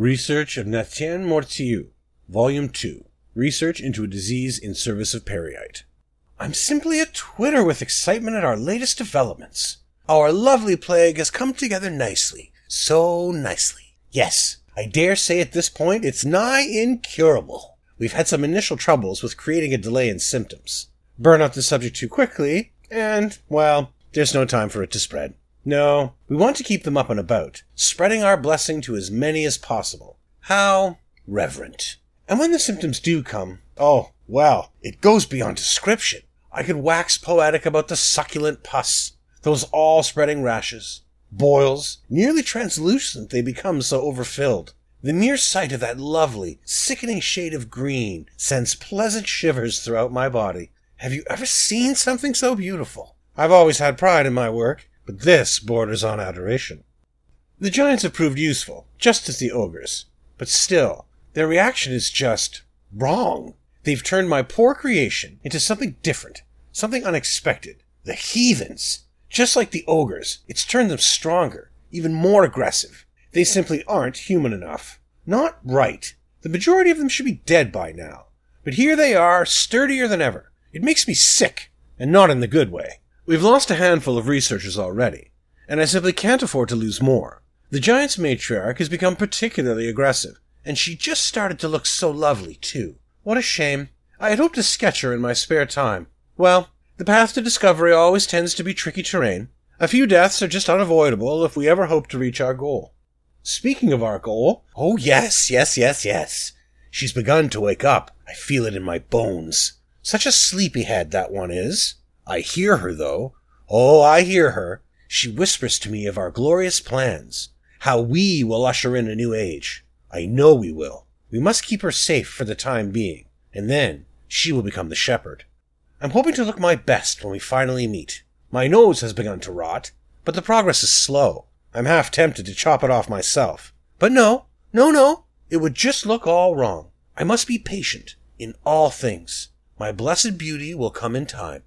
Research of Nathien Mortieu, Volume 2. Research into a disease in service of Pereite. I'm simply a twitter with excitement at our latest developments. Our lovely plague has come together nicely. So nicely. Yes, I dare say at this point it's nigh incurable. We've had some initial troubles with creating a delay in symptoms. Burn out the subject too quickly, and, well, there's no time for it to spread. No, we want to keep them up and about, spreading our blessing to as many as possible. How reverent. And when the symptoms do come, oh, well, it goes beyond description. I could wax poetic about the succulent pus, those all spreading rashes, boils, nearly translucent they become so overfilled. The mere sight of that lovely, sickening shade of green sends pleasant shivers throughout my body. Have you ever seen something so beautiful? I've always had pride in my work, but this borders on adoration. The giants have proved useful, just as the ogres, but still, their reaction is just wrong. They've turned my poor creation into something different, something unexpected. The heathens! Just like the ogres, it's turned them stronger, even more aggressive. They simply aren't human enough. Not right. The majority of them should be dead by now. But here they are, sturdier than ever. It makes me sick, and not in the good way. We've lost a handful of researchers already, and I simply can't afford to lose more. The Giant's matriarch has become particularly aggressive, and she just started to look so lovely, too. What a shame. I had hoped to sketch her in my spare time. Well, the path to discovery always tends to be tricky terrain. A few deaths are just unavoidable if we ever hope to reach our goal. Speaking of our goal, oh yes, yes, yes, yes. She's begun to wake up. I feel it in my bones. Such a sleepyhead that one is. I hear her though. Oh, I hear her. She whispers to me of our glorious plans. How we will usher in a new age. I know we will. We must keep her safe for the time being, and then she will become the shepherd. I'm hoping to look my best when we finally meet. My nose has begun to rot, but the progress is slow. I'm half tempted to chop it off myself. But no, no, no. It would just look all wrong. I must be patient in all things. My blessed beauty will come in time.